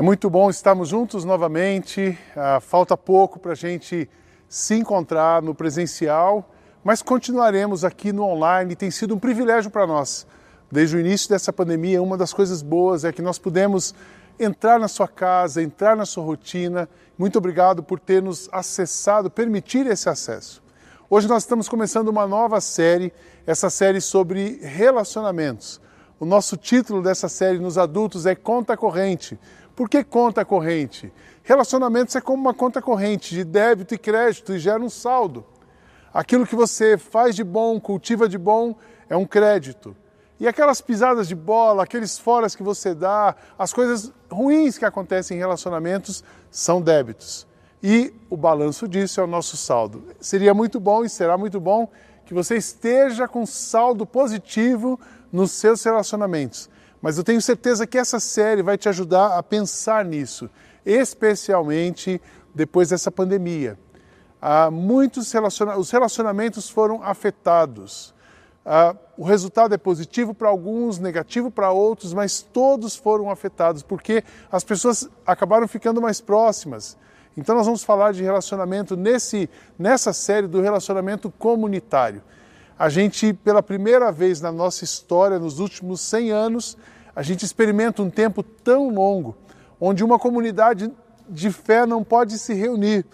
É muito bom estarmos juntos novamente. Ah, falta pouco para a gente se encontrar no presencial, mas continuaremos aqui no online. Tem sido um privilégio para nós. Desde o início dessa pandemia, uma das coisas boas é que nós pudemos entrar na sua casa, entrar na sua rotina. Muito obrigado por ter nos acessado, permitir esse acesso. Hoje nós estamos começando uma nova série, essa série sobre relacionamentos. O nosso título dessa série nos adultos é Conta Corrente por que conta corrente? Relacionamentos é como uma conta corrente de débito e crédito e gera um saldo. Aquilo que você faz de bom, cultiva de bom, é um crédito. E aquelas pisadas de bola, aqueles foras que você dá, as coisas ruins que acontecem em relacionamentos são débitos. E o balanço disso é o nosso saldo. Seria muito bom e será muito bom que você esteja com saldo positivo nos seus relacionamentos. Mas eu tenho certeza que essa série vai te ajudar a pensar nisso, especialmente depois dessa pandemia. Ah, muitos relaciona os relacionamentos foram afetados. Ah, o resultado é positivo para alguns, negativo para outros, mas todos foram afetados porque as pessoas acabaram ficando mais próximas. Então nós vamos falar de relacionamento nesse, nessa série do relacionamento comunitário a gente, pela primeira vez na nossa história, nos últimos 100 anos, a gente experimenta um tempo tão longo, onde uma comunidade de fé não pode se reunir.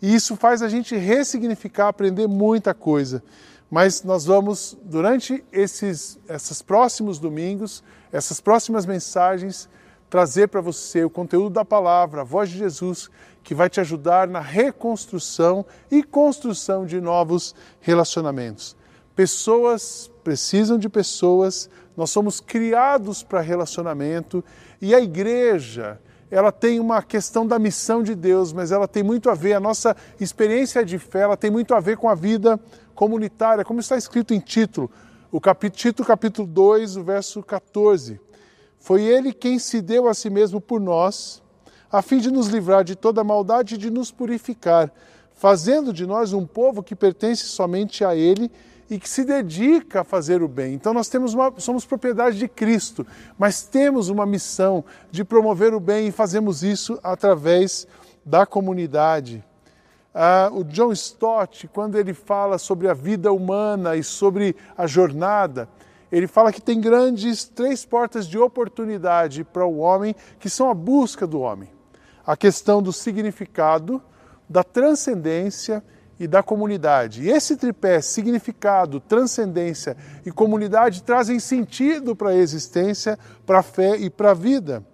E isso faz a gente ressignificar, aprender muita coisa. Mas nós vamos, durante esses, esses próximos domingos, essas próximas mensagens, trazer para você o conteúdo da palavra, a voz de Jesus, que vai te ajudar na reconstrução e construção de novos relacionamentos. Pessoas precisam de pessoas, nós somos criados para relacionamento e a igreja, ela tem uma questão da missão de Deus, mas ela tem muito a ver, a nossa experiência de fé, ela tem muito a ver com a vida comunitária, como está escrito em título, o capítulo, capítulo 2, o verso 14. Foi ele quem se deu a si mesmo por nós, a fim de nos livrar de toda maldade e de nos purificar, fazendo de nós um povo que pertence somente a ele e que se dedica a fazer o bem. Então nós temos uma, somos propriedade de Cristo, mas temos uma missão de promover o bem e fazemos isso através da comunidade. Ah, o John Stott, quando ele fala sobre a vida humana e sobre a jornada, ele fala que tem grandes três portas de oportunidade para o homem, que são a busca do homem. A questão do significado, da transcendência e da comunidade. E esse tripé, significado, transcendência e comunidade, trazem sentido para a existência, para a fé e para a vida.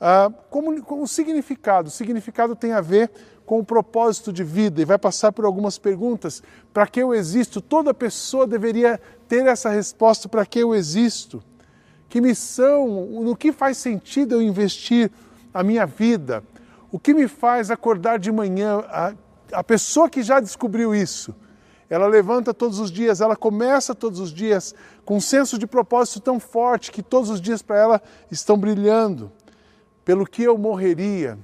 Ah, como, o significado, o significado tem a ver com o propósito de vida e vai passar por algumas perguntas. Para que eu existo? Toda pessoa deveria ter essa resposta: para que eu existo? Que missão, no que faz sentido eu investir a minha vida? O que me faz acordar de manhã? a pessoa que já descobriu isso, ela levanta todos os dias, ela começa todos os dias com um senso de propósito tão forte que todos os dias para ela estão brilhando. Pelo que eu morreria?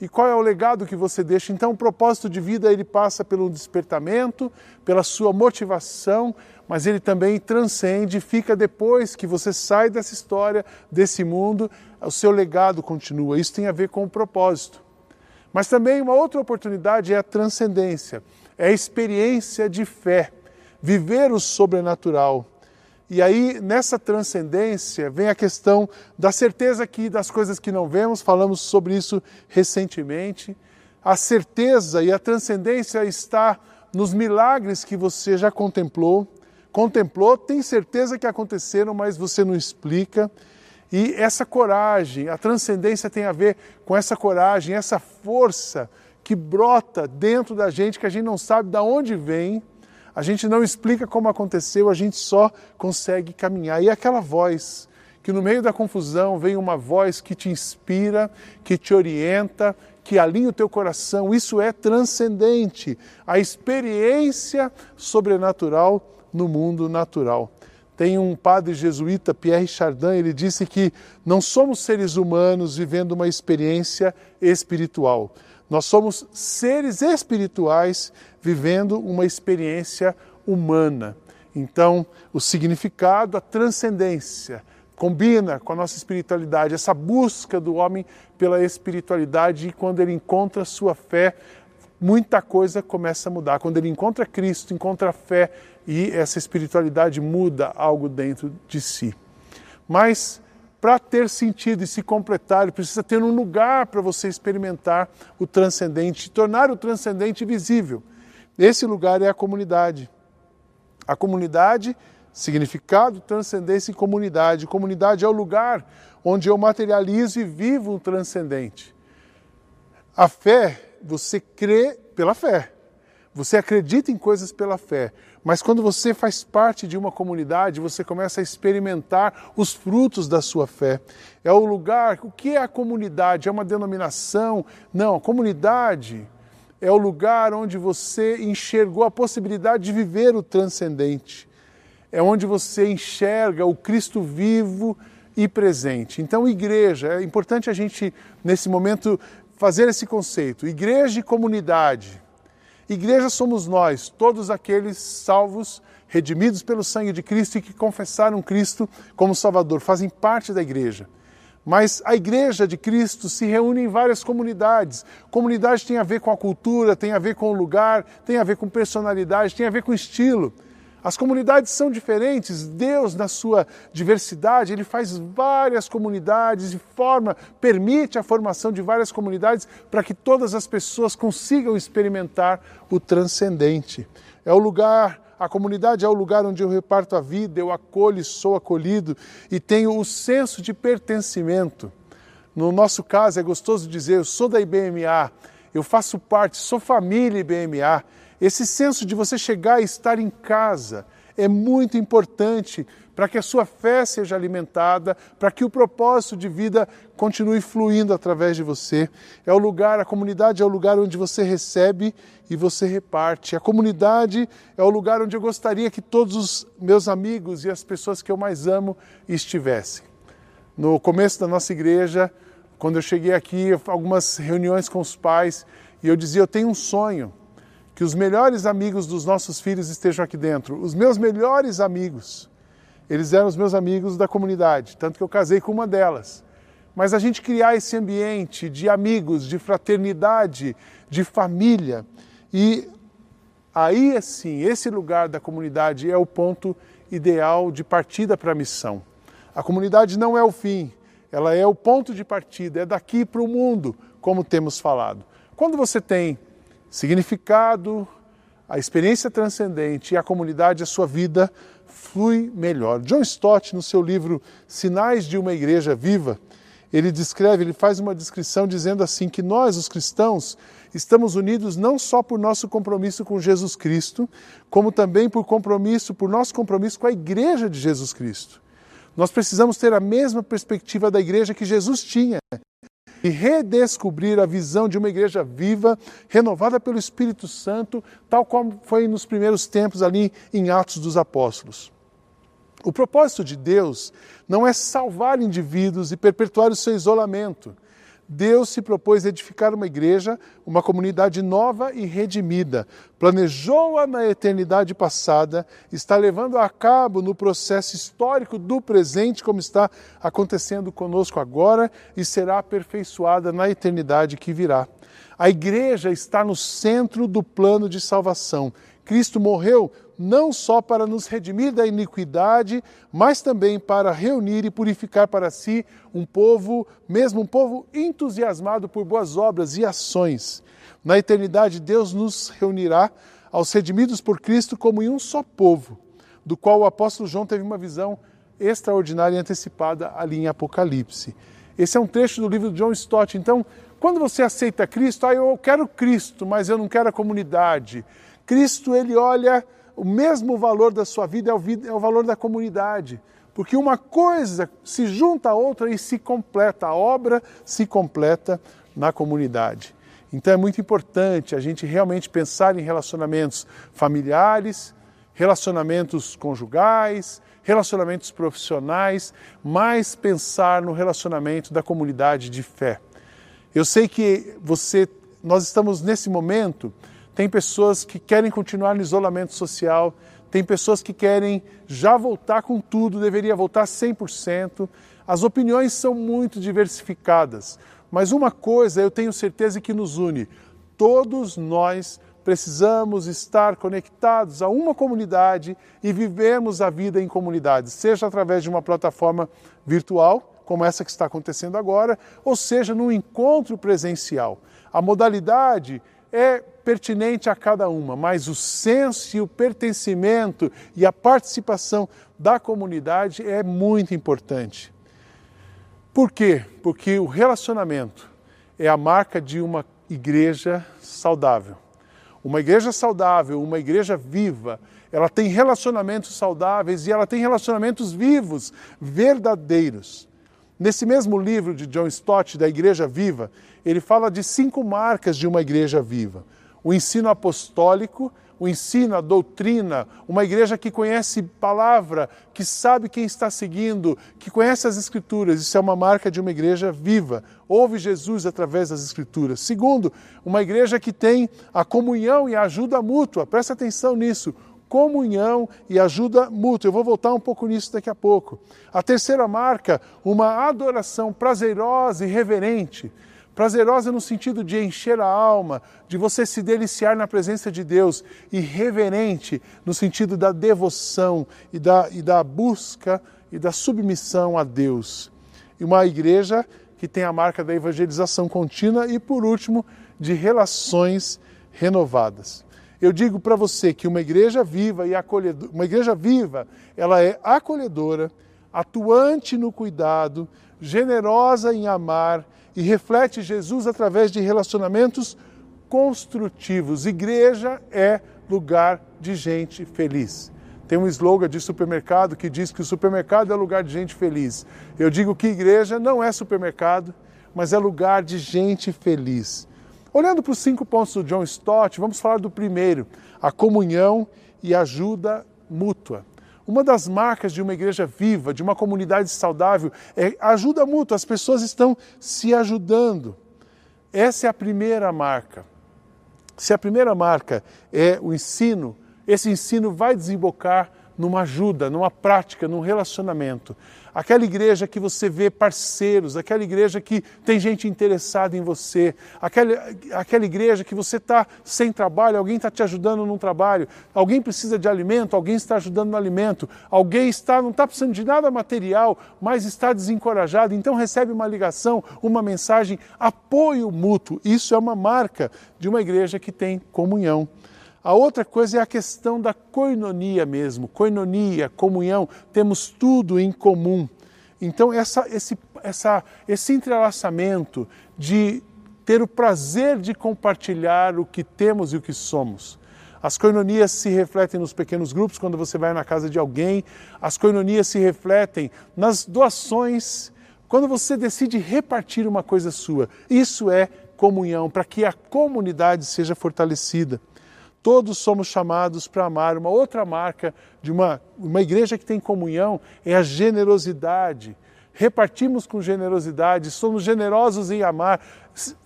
E qual é o legado que você deixa? Então, o propósito de vida ele passa pelo despertamento, pela sua motivação, mas ele também transcende, fica depois que você sai dessa história, desse mundo, o seu legado continua. Isso tem a ver com o propósito. Mas também uma outra oportunidade é a transcendência, é a experiência de fé, viver o sobrenatural. E aí, nessa transcendência, vem a questão da certeza que das coisas que não vemos, falamos sobre isso recentemente. A certeza e a transcendência está nos milagres que você já contemplou. Contemplou, tem certeza que aconteceram, mas você não explica. E essa coragem, a transcendência tem a ver com essa coragem, essa força que brota dentro da gente, que a gente não sabe de onde vem, a gente não explica como aconteceu, a gente só consegue caminhar. E aquela voz, que no meio da confusão vem uma voz que te inspira, que te orienta, que alinha o teu coração, isso é transcendente, a experiência sobrenatural no mundo natural. Tem um padre jesuíta, Pierre Chardin, ele disse que não somos seres humanos vivendo uma experiência espiritual. Nós somos seres espirituais vivendo uma experiência humana. Então, o significado, a transcendência, combina com a nossa espiritualidade, essa busca do homem pela espiritualidade e quando ele encontra sua fé, muita coisa começa a mudar. Quando ele encontra Cristo, encontra a fé e essa espiritualidade muda algo dentro de si. Mas para ter sentido e se completar, ele precisa ter um lugar para você experimentar o transcendente, tornar o transcendente visível. Esse lugar é a comunidade. A comunidade, significado, transcendência e comunidade. Comunidade é o lugar onde eu materializo e vivo o transcendente. A fé, você crê pela fé. Você acredita em coisas pela fé, mas quando você faz parte de uma comunidade, você começa a experimentar os frutos da sua fé. É o lugar, o que é a comunidade? É uma denominação? Não, a comunidade é o lugar onde você enxergou a possibilidade de viver o transcendente. É onde você enxerga o Cristo vivo e presente. Então, igreja, é importante a gente, nesse momento, fazer esse conceito: igreja e comunidade Igreja somos nós, todos aqueles salvos, redimidos pelo sangue de Cristo e que confessaram Cristo como Salvador, fazem parte da igreja. Mas a igreja de Cristo se reúne em várias comunidades. Comunidade tem a ver com a cultura, tem a ver com o lugar, tem a ver com personalidade, tem a ver com estilo. As comunidades são diferentes, Deus, na sua diversidade, ele faz várias comunidades e forma, permite a formação de várias comunidades para que todas as pessoas consigam experimentar o transcendente. É o lugar, a comunidade é o lugar onde eu reparto a vida, eu acolho e sou acolhido e tenho o senso de pertencimento. No nosso caso, é gostoso dizer, eu sou da IBMA, eu faço parte, sou família IBMA. Esse senso de você chegar e estar em casa é muito importante para que a sua fé seja alimentada, para que o propósito de vida continue fluindo através de você. É o lugar, a comunidade é o lugar onde você recebe e você reparte. A comunidade é o lugar onde eu gostaria que todos os meus amigos e as pessoas que eu mais amo estivessem. No começo da nossa igreja, quando eu cheguei aqui, algumas reuniões com os pais, e eu dizia: Eu tenho um sonho que os melhores amigos dos nossos filhos estejam aqui dentro. Os meus melhores amigos, eles eram os meus amigos da comunidade, tanto que eu casei com uma delas. Mas a gente criar esse ambiente de amigos, de fraternidade, de família. E aí, assim, esse lugar da comunidade é o ponto ideal de partida para a missão. A comunidade não é o fim, ela é o ponto de partida, é daqui para o mundo, como temos falado. Quando você tem significado, a experiência transcendente e a comunidade, a sua vida flui melhor. John Stott, no seu livro Sinais de uma Igreja Viva, ele descreve, ele faz uma descrição dizendo assim que nós, os cristãos, estamos unidos não só por nosso compromisso com Jesus Cristo, como também por compromisso, por nosso compromisso com a igreja de Jesus Cristo. Nós precisamos ter a mesma perspectiva da igreja que Jesus tinha e redescobrir a visão de uma igreja viva, renovada pelo Espírito Santo, tal como foi nos primeiros tempos ali em Atos dos Apóstolos. O propósito de Deus não é salvar indivíduos e perpetuar o seu isolamento Deus se propôs edificar uma igreja, uma comunidade nova e redimida. Planejou-a na eternidade passada, está levando a cabo no processo histórico do presente, como está acontecendo conosco agora, e será aperfeiçoada na eternidade que virá. A igreja está no centro do plano de salvação. Cristo morreu não só para nos redimir da iniquidade, mas também para reunir e purificar para si um povo, mesmo um povo entusiasmado por boas obras e ações. Na eternidade, Deus nos reunirá aos redimidos por Cristo como em um só povo, do qual o apóstolo João teve uma visão extraordinária e antecipada ali em Apocalipse. Esse é um trecho do livro de John Stott. Então, quando você aceita Cristo, ah, eu quero Cristo, mas eu não quero a comunidade. Cristo, ele olha o mesmo valor da sua vida é o, é o valor da comunidade. Porque uma coisa se junta a outra e se completa, a obra se completa na comunidade. Então é muito importante a gente realmente pensar em relacionamentos familiares, relacionamentos conjugais, relacionamentos profissionais, mas pensar no relacionamento da comunidade de fé. Eu sei que você, nós estamos nesse momento tem pessoas que querem continuar no isolamento social, tem pessoas que querem já voltar com tudo, deveria voltar 100%. As opiniões são muito diversificadas, mas uma coisa eu tenho certeza que nos une: todos nós precisamos estar conectados a uma comunidade e vivemos a vida em comunidade, seja através de uma plataforma virtual, como essa que está acontecendo agora, ou seja, num encontro presencial. A modalidade é pertinente a cada uma, mas o senso e o pertencimento e a participação da comunidade é muito importante. Por quê? Porque o relacionamento é a marca de uma igreja saudável. Uma igreja saudável, uma igreja viva, ela tem relacionamentos saudáveis e ela tem relacionamentos vivos, verdadeiros. Nesse mesmo livro de John Stott, da Igreja Viva, ele fala de cinco marcas de uma igreja viva: o ensino apostólico, o ensino, a doutrina, uma igreja que conhece palavra, que sabe quem está seguindo, que conhece as Escrituras. Isso é uma marca de uma igreja viva. Ouve Jesus através das Escrituras. Segundo, uma igreja que tem a comunhão e a ajuda mútua. Presta atenção nisso comunhão e ajuda mútua. Eu vou voltar um pouco nisso daqui a pouco. A terceira marca, uma adoração prazerosa e reverente. Prazerosa no sentido de encher a alma, de você se deliciar na presença de Deus, e reverente no sentido da devoção e da, e da busca e da submissão a Deus. E uma igreja que tem a marca da evangelização contínua e, por último, de relações renovadas. Eu digo para você que uma igreja viva e acolhedora, uma igreja viva, ela é acolhedora, atuante no cuidado, generosa em amar e reflete Jesus através de relacionamentos construtivos. Igreja é lugar de gente feliz. Tem um slogan de supermercado que diz que o supermercado é lugar de gente feliz. Eu digo que igreja não é supermercado, mas é lugar de gente feliz. Olhando para os cinco pontos do John Stott, vamos falar do primeiro, a comunhão e ajuda mútua. Uma das marcas de uma igreja viva, de uma comunidade saudável, é ajuda mútua. As pessoas estão se ajudando. Essa é a primeira marca. Se a primeira marca é o ensino, esse ensino vai desembocar numa ajuda, numa prática, num relacionamento aquela igreja que você vê parceiros, aquela igreja que tem gente interessada em você, aquela, aquela igreja que você está sem trabalho, alguém está te ajudando num trabalho, alguém precisa de alimento, alguém está ajudando no alimento, alguém está não está precisando de nada material, mas está desencorajado, então recebe uma ligação, uma mensagem, apoio mútuo. Isso é uma marca de uma igreja que tem comunhão. A outra coisa é a questão da coinonia mesmo, coinonia, comunhão, temos tudo em comum. Então, essa, esse, essa, esse entrelaçamento de ter o prazer de compartilhar o que temos e o que somos. As coinonias se refletem nos pequenos grupos, quando você vai na casa de alguém, as coinonias se refletem nas doações, quando você decide repartir uma coisa sua. Isso é comunhão, para que a comunidade seja fortalecida. Todos somos chamados para amar. Uma outra marca de uma, uma igreja que tem comunhão é a generosidade. Repartimos com generosidade, somos generosos em amar.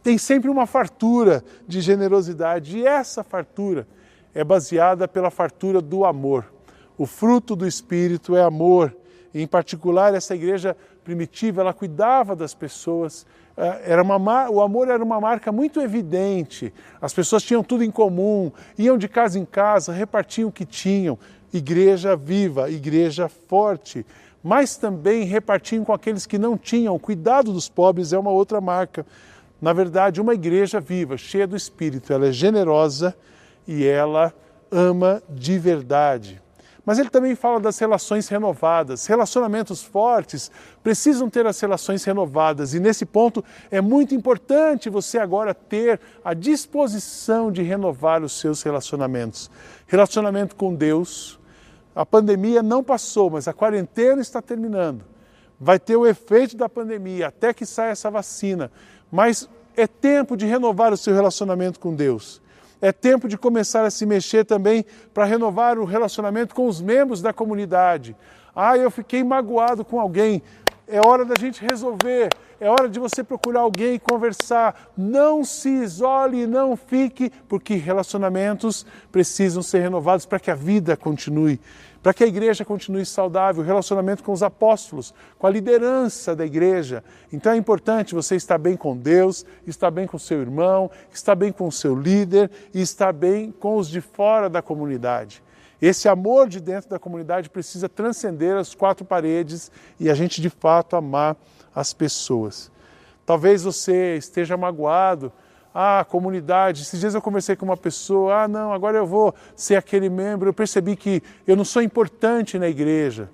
Tem sempre uma fartura de generosidade e essa fartura é baseada pela fartura do amor. O fruto do Espírito é amor. E, em particular, essa igreja primitiva, ela cuidava das pessoas, é, era uma, o amor era uma marca muito evidente. As pessoas tinham tudo em comum, iam de casa em casa, repartiam o que tinham. Igreja viva, igreja forte. Mas também repartiam com aqueles que não tinham. Cuidado dos pobres é uma outra marca. Na verdade, uma igreja viva, cheia do Espírito, ela é generosa e ela ama de verdade. Mas ele também fala das relações renovadas. Relacionamentos fortes precisam ter as relações renovadas, e nesse ponto é muito importante você agora ter a disposição de renovar os seus relacionamentos. Relacionamento com Deus. A pandemia não passou, mas a quarentena está terminando. Vai ter o efeito da pandemia até que saia essa vacina. Mas é tempo de renovar o seu relacionamento com Deus. É tempo de começar a se mexer também para renovar o relacionamento com os membros da comunidade. Ah, eu fiquei magoado com alguém. É hora da gente resolver. é hora de você procurar alguém e conversar. Não se isole, não fique, porque relacionamentos precisam ser renovados para que a vida continue para que a igreja continue saudável, o relacionamento com os apóstolos, com a liderança da igreja. Então é importante você estar bem com Deus, estar bem com seu irmão, estar bem com o seu líder e estar bem com os de fora da comunidade. Esse amor de dentro da comunidade precisa transcender as quatro paredes e a gente de fato amar as pessoas. Talvez você esteja magoado ah, comunidade. Esses dias eu conversei com uma pessoa, ah, não, agora eu vou ser aquele membro. Eu percebi que eu não sou importante na igreja.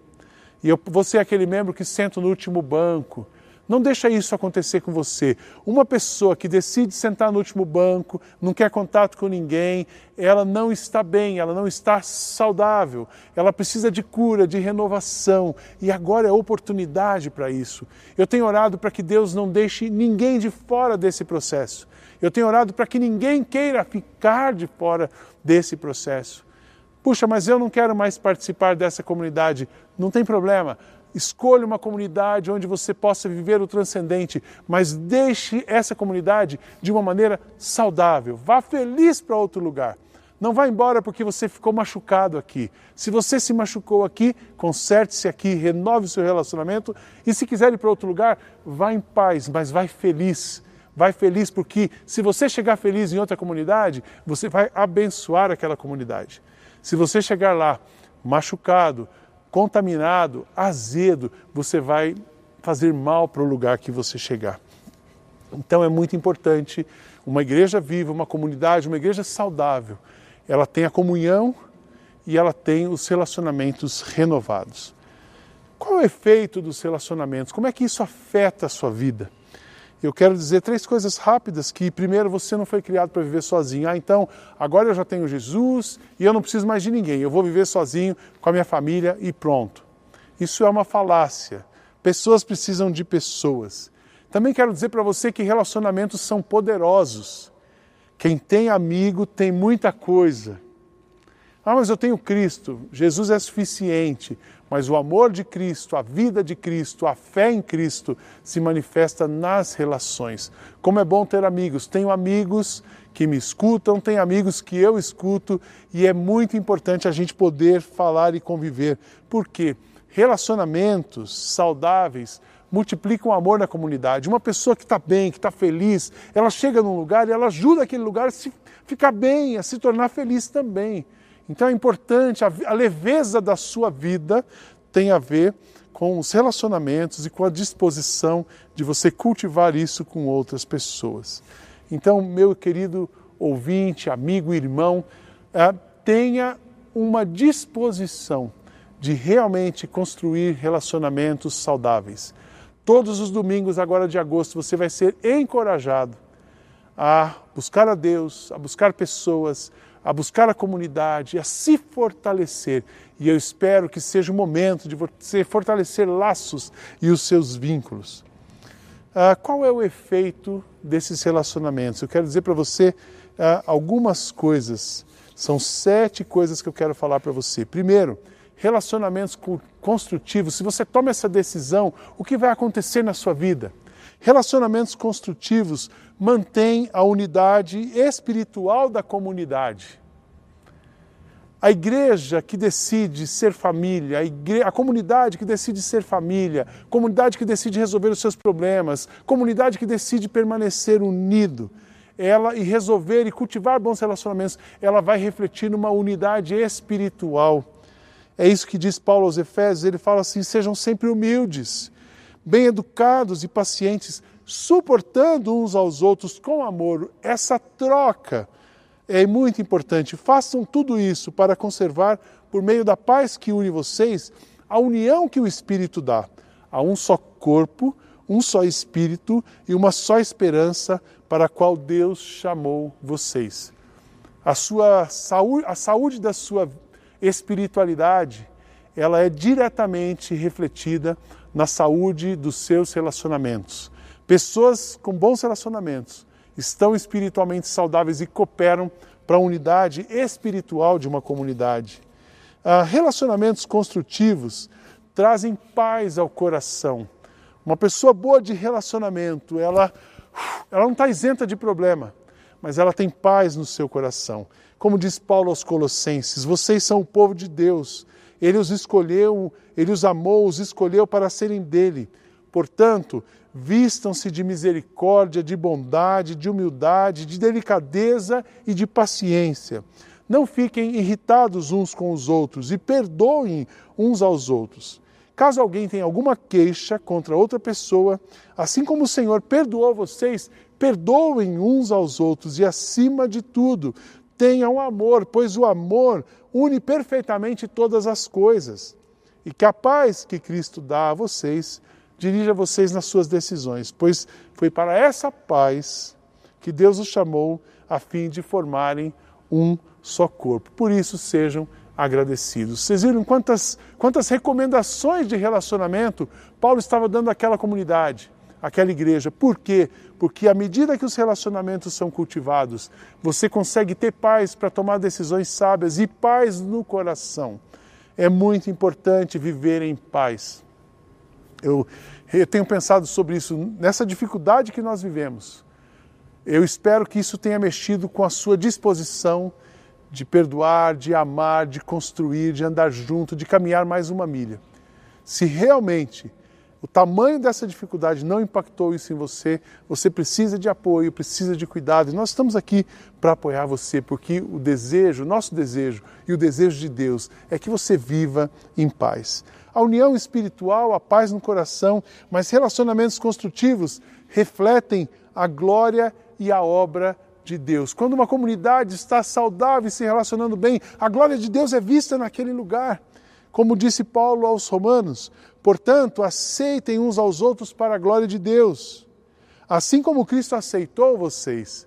E eu vou ser aquele membro que senta no último banco. Não deixa isso acontecer com você. Uma pessoa que decide sentar no último banco, não quer contato com ninguém, ela não está bem, ela não está saudável. Ela precisa de cura, de renovação. E agora é oportunidade para isso. Eu tenho orado para que Deus não deixe ninguém de fora desse processo. Eu tenho orado para que ninguém queira ficar de fora desse processo. Puxa, mas eu não quero mais participar dessa comunidade. Não tem problema. Escolha uma comunidade onde você possa viver o transcendente, mas deixe essa comunidade de uma maneira saudável. Vá feliz para outro lugar. Não vá embora porque você ficou machucado aqui. Se você se machucou aqui, conserte-se aqui, renove o seu relacionamento e se quiser ir para outro lugar, vá em paz, mas vá feliz vai feliz, porque se você chegar feliz em outra comunidade, você vai abençoar aquela comunidade. Se você chegar lá machucado, contaminado, azedo, você vai fazer mal para o lugar que você chegar. Então é muito importante uma igreja viva, uma comunidade, uma igreja saudável. Ela tem a comunhão e ela tem os relacionamentos renovados. Qual é o efeito dos relacionamentos? Como é que isso afeta a sua vida? Eu quero dizer três coisas rápidas que primeiro você não foi criado para viver sozinho. Ah, então agora eu já tenho Jesus e eu não preciso mais de ninguém. Eu vou viver sozinho com a minha família e pronto. Isso é uma falácia. Pessoas precisam de pessoas. Também quero dizer para você que relacionamentos são poderosos. Quem tem amigo tem muita coisa. Ah, mas eu tenho Cristo. Jesus é suficiente. Mas o amor de Cristo, a vida de Cristo, a fé em Cristo se manifesta nas relações. Como é bom ter amigos. Tenho amigos que me escutam, tenho amigos que eu escuto e é muito importante a gente poder falar e conviver. Por quê? Relacionamentos saudáveis multiplicam o amor na comunidade. Uma pessoa que está bem, que está feliz, ela chega num lugar e ela ajuda aquele lugar a se ficar bem, a se tornar feliz também. Então é importante, a, leveza da sua vida tem a ver com os relacionamentos e com a disposição de você cultivar isso com outras pessoas. Então, meu querido ouvinte, amigo, irmão, é, tenha uma disposição de realmente construir relacionamentos saudáveis. Todos os domingos, agora de agosto, você vai ser encorajado a buscar a Deus, a buscar pessoas, a buscar a comunidade, a se fortalecer. E eu espero que seja o momento de você fortalecer laços e os seus vínculos. Ah, qual é o efeito desses relacionamentos? Eu quero dizer para você ah, algumas coisas. São sete coisas que eu quero falar para você. Primeiro, relacionamentos construtivos. Se você toma essa decisão, o que vai acontecer na sua vida? Relacionamentos construtivos mantêm a unidade espiritual da comunidade. A igreja que decide ser família, a, igre... a comunidade que decide ser família, comunidade que decide resolver os seus problemas, comunidade que decide permanecer unido, ela e resolver e cultivar bons relacionamentos, ela vai refletir numa unidade espiritual. É isso que diz Paulo aos Efésios, ele fala assim: sejam sempre humildes, bem educados e pacientes, suportando uns aos outros com amor. Essa troca é muito importante. Façam tudo isso para conservar, por meio da paz que une vocês, a união que o Espírito dá. a um só corpo, um só Espírito e uma só esperança para a qual Deus chamou vocês. A, sua saúde, a saúde da sua espiritualidade, ela é diretamente refletida na saúde dos seus relacionamentos. Pessoas com bons relacionamentos estão espiritualmente saudáveis e cooperam para a unidade espiritual de uma comunidade. Ah, relacionamentos construtivos trazem paz ao coração. Uma pessoa boa de relacionamento, ela, ela não está isenta de problema, mas ela tem paz no seu coração. Como diz Paulo aos Colossenses, vocês são o povo de Deus. Ele os escolheu, ele os amou, os escolheu para serem dele. Portanto, vistam-se de misericórdia, de bondade, de humildade, de delicadeza e de paciência. Não fiquem irritados uns com os outros e perdoem uns aos outros. Caso alguém tenha alguma queixa contra outra pessoa, assim como o Senhor perdoou vocês, perdoem uns aos outros e, acima de tudo, tenham amor, pois o amor une perfeitamente todas as coisas. E que a paz que Cristo dá a vocês dirija vocês nas suas decisões, pois foi para essa paz que Deus os chamou a fim de formarem um só corpo. Por isso, sejam agradecidos. Vocês viram quantas, quantas recomendações de relacionamento Paulo estava dando àquela comunidade, àquela igreja. Por quê? Porque à medida que os relacionamentos são cultivados, você consegue ter paz para tomar decisões sábias e paz no coração. É muito importante viver em paz. Eu, eu tenho pensado sobre isso, nessa dificuldade que nós vivemos. Eu espero que isso tenha mexido com a sua disposição de perdoar, de amar, de construir, de andar junto, de caminhar mais uma milha. Se realmente o tamanho dessa dificuldade não impactou isso em você, você precisa de apoio, precisa de cuidado. E nós estamos aqui para apoiar você, porque o desejo, o nosso desejo e o desejo de Deus é que você viva em paz a união espiritual, a paz no coração, mas relacionamentos construtivos refletem a glória e a obra de Deus. Quando uma comunidade está saudável e se relacionando bem, a glória de Deus é vista naquele lugar. Como disse Paulo aos Romanos, portanto, aceitem uns aos outros para a glória de Deus. Assim como Cristo aceitou vocês,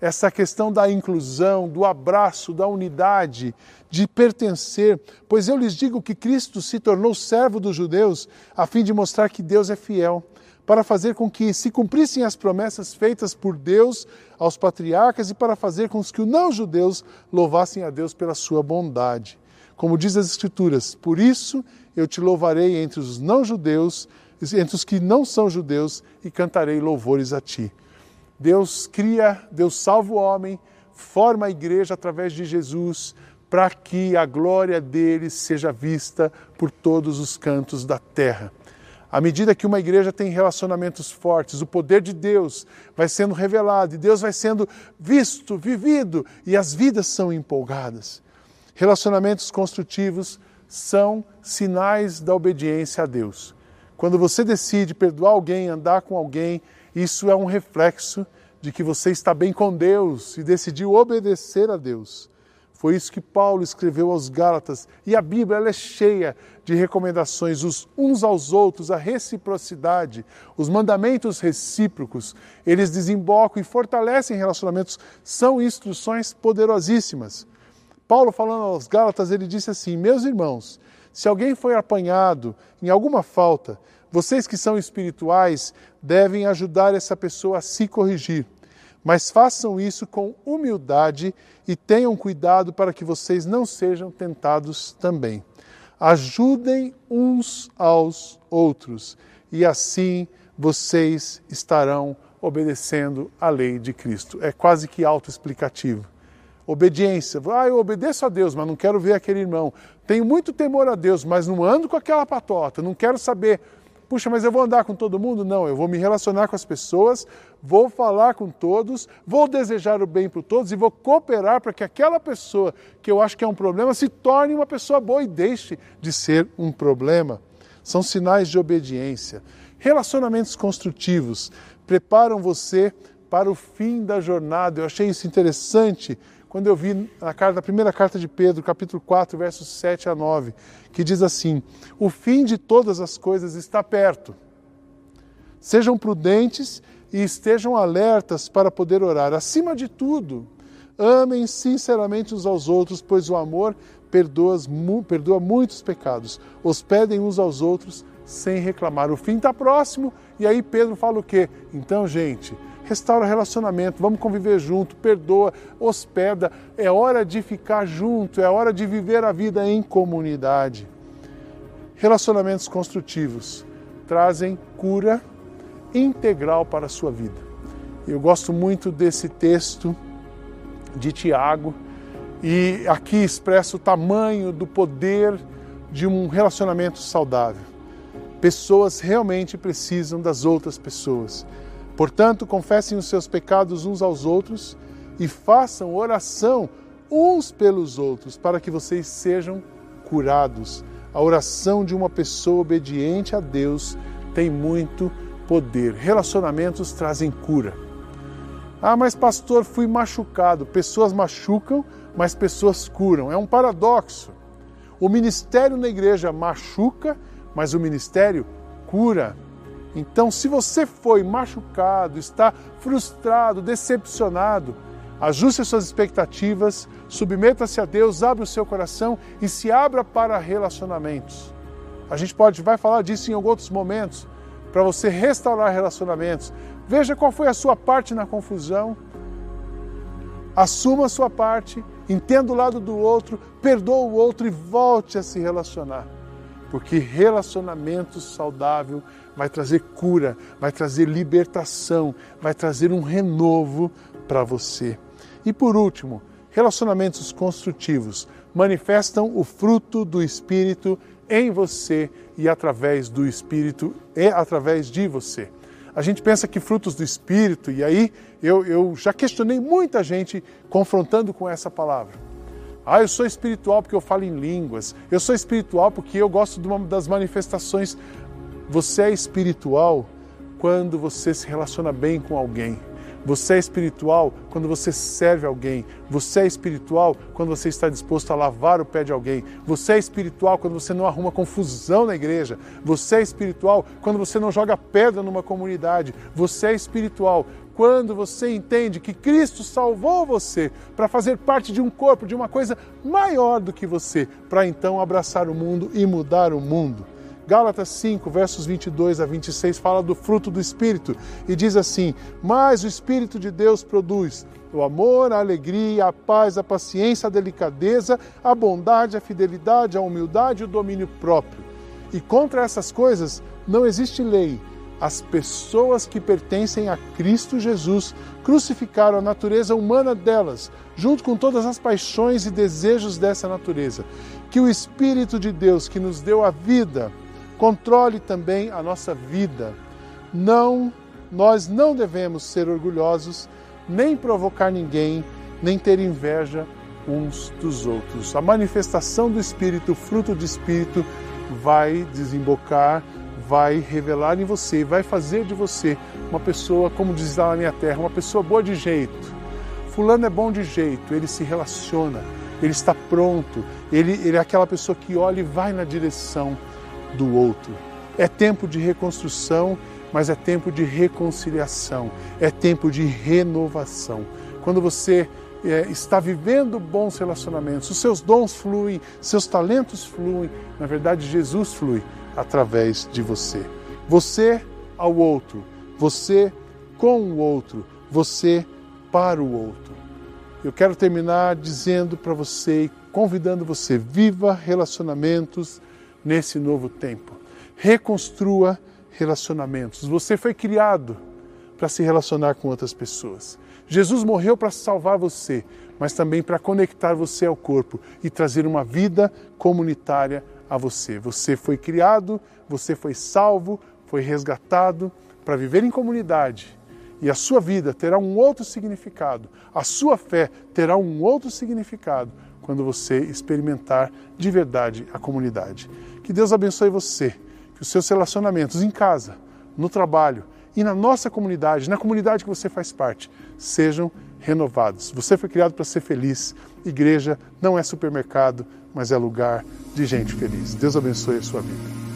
essa questão da inclusão, do abraço, da unidade, de pertencer, pois eu lhes digo que Cristo se tornou servo dos judeus a fim de mostrar que Deus é fiel, para fazer com que se cumprissem as promessas feitas por Deus aos patriarcas e para fazer com que os não-judeus louvassem a Deus pela sua bondade. Como diz as Escrituras, por isso eu te louvarei entre os não-judeus, entre os que não são judeus, e cantarei louvores a ti. Deus cria, Deus salva o homem, forma a igreja através de Jesus, para que a glória dele seja vista por todos os cantos da terra. À medida que uma igreja tem relacionamentos fortes, o poder de Deus vai sendo revelado e Deus vai sendo visto, vivido e as vidas são empolgadas. Relacionamentos construtivos são sinais da obediência a Deus. Quando você decide perdoar alguém, andar com alguém, isso é um reflexo de que você está bem com Deus e decidiu obedecer a Deus. Foi isso que Paulo escreveu aos Gálatas. E a Bíblia é cheia de recomendações os uns aos outros, a reciprocidade, os mandamentos recíprocos. Eles desembocam e fortalecem relacionamentos, são instruções poderosíssimas. Paulo, falando aos Gálatas, ele disse assim: Meus irmãos, se alguém foi apanhado em alguma falta, vocês que são espirituais devem ajudar essa pessoa a se corrigir, mas façam isso com humildade e tenham cuidado para que vocês não sejam tentados também. Ajudem uns aos outros e assim vocês estarão obedecendo a lei de Cristo. É quase que autoexplicativo. Obediência. Ah, eu obedeço a Deus, mas não quero ver aquele irmão. Tenho muito temor a Deus, mas não ando com aquela patota. Não quero saber Puxa, mas eu vou andar com todo mundo? Não, eu vou me relacionar com as pessoas, vou falar com todos, vou desejar o bem para todos e vou cooperar para que aquela pessoa que eu acho que é um problema se torne uma pessoa boa e deixe de ser um problema. São sinais de obediência. Relacionamentos construtivos preparam você para o fim da jornada. Eu achei isso interessante quando eu vi na, carta, primeira carta de Pedro, capítulo 4, versos 7 a 9, que diz assim: O fim de todas as coisas está perto. Sejam prudentes e estejam alertas para poder orar. Acima de tudo, amem sinceramente uns aos outros, pois o amor perdoa, perdoa muitos pecados. Hospedem uns aos outros sem reclamar. O fim está próximo, e aí Pedro fala o quê? Então, gente restaura relacionamento, vamos conviver junto, perdoa, hospeda. É hora de ficar junto, é hora de viver a vida em comunidade. Relacionamentos construtivos trazem cura integral para a sua vida. Eu gosto muito desse texto de Tiago e aqui expressa o tamanho do poder de um relacionamento saudável. Pessoas realmente precisam das outras pessoas. Portanto, confessem os seus pecados uns aos outros e façam oração uns pelos outros para que vocês sejam curados. A oração de uma pessoa obediente a Deus tem muito poder. Relacionamentos trazem cura. Ah, mas pastor, fui machucado. Pessoas machucam, mas pessoas curam. É um paradoxo. O ministério na igreja machuca, mas o ministério cura. Então, se você foi machucado, está frustrado, decepcionado, ajuste as suas expectativas, submeta-se a Deus, abra o seu coração e se abra para relacionamentos. A gente pode vai falar disso em outros momentos, para você restaurar relacionamentos. Veja qual foi a sua parte na confusão. Assuma a sua parte, entenda o lado do outro, perdoa o outro e volte a se relacionar. Porque relacionamento saudável vai trazer cura, vai trazer libertação, vai trazer um renovo para você. E por último, relacionamentos construtivos manifestam o fruto do Espírito em você e através do Espírito e através de você. A gente pensa que frutos do Espírito, e aí eu, eu já questionei muita gente confrontando com essa palavra. Ah, eu sou espiritual porque eu falo em línguas. Eu sou espiritual porque eu gosto de uma das manifestações. Você é espiritual quando você se relaciona bem com alguém. Você é espiritual quando você serve alguém. Você é espiritual quando você está disposto a lavar o pé de alguém. Você é espiritual quando você não arruma confusão na igreja. Você é espiritual quando você não joga pedra numa comunidade. Você é espiritual quando você entende que Cristo salvou você para fazer parte de um corpo, de uma coisa maior do que você, para então abraçar o mundo e mudar o mundo. Gálatas 5, versos 22 a 26 fala do fruto do Espírito e diz assim: Mas o Espírito de Deus produz o amor, a alegria, a paz, a paciência, a delicadeza, a bondade, a fidelidade, a humildade e o domínio próprio. E contra essas coisas não existe lei. As pessoas que pertencem a Cristo Jesus crucificaram a natureza humana delas, junto com todas as paixões e desejos dessa natureza. Que o Espírito de Deus, que nos deu a vida, controle também a nossa vida. Não, nós não devemos ser orgulhosos, nem provocar ninguém, nem ter inveja uns dos outros. A manifestação do Espírito, o fruto do Espírito, vai desembocar, vai revelar em você, vai fazer de você uma pessoa, como diz lá na minha terra, uma pessoa boa de jeito. Fulano é bom de jeito, ele se relaciona, ele está pronto, ele, ele é aquela pessoa que olha e vai na direção do outro. É tempo de reconstrução, mas é tempo de reconciliação, é tempo de renovação. Quando você é, está vivendo bons relacionamentos, os seus dons fluem, seus talentos fluem, na verdade, Jesus flui através de você. Você ao outro, você com o outro, você para o outro. Eu quero terminar dizendo para você, convidando você, viva relacionamentos nesse novo tempo. Reconstrua relacionamentos. Você foi criado para se relacionar com outras pessoas. Jesus morreu para salvar você, mas também para conectar você ao corpo e trazer uma vida comunitária a você. Você foi criado, você foi salvo, foi resgatado para viver em comunidade. E a sua vida terá um outro significado, a sua fé terá um outro significado quando você experimentar de verdade a comunidade. Que Deus abençoe você, que os seus relacionamentos em casa, no trabalho e na nossa comunidade, na comunidade que você faz parte, sejam renovados. Você foi criado para ser feliz. Igreja não é supermercado, mas é lugar de gente feliz. Deus abençoe a sua vida.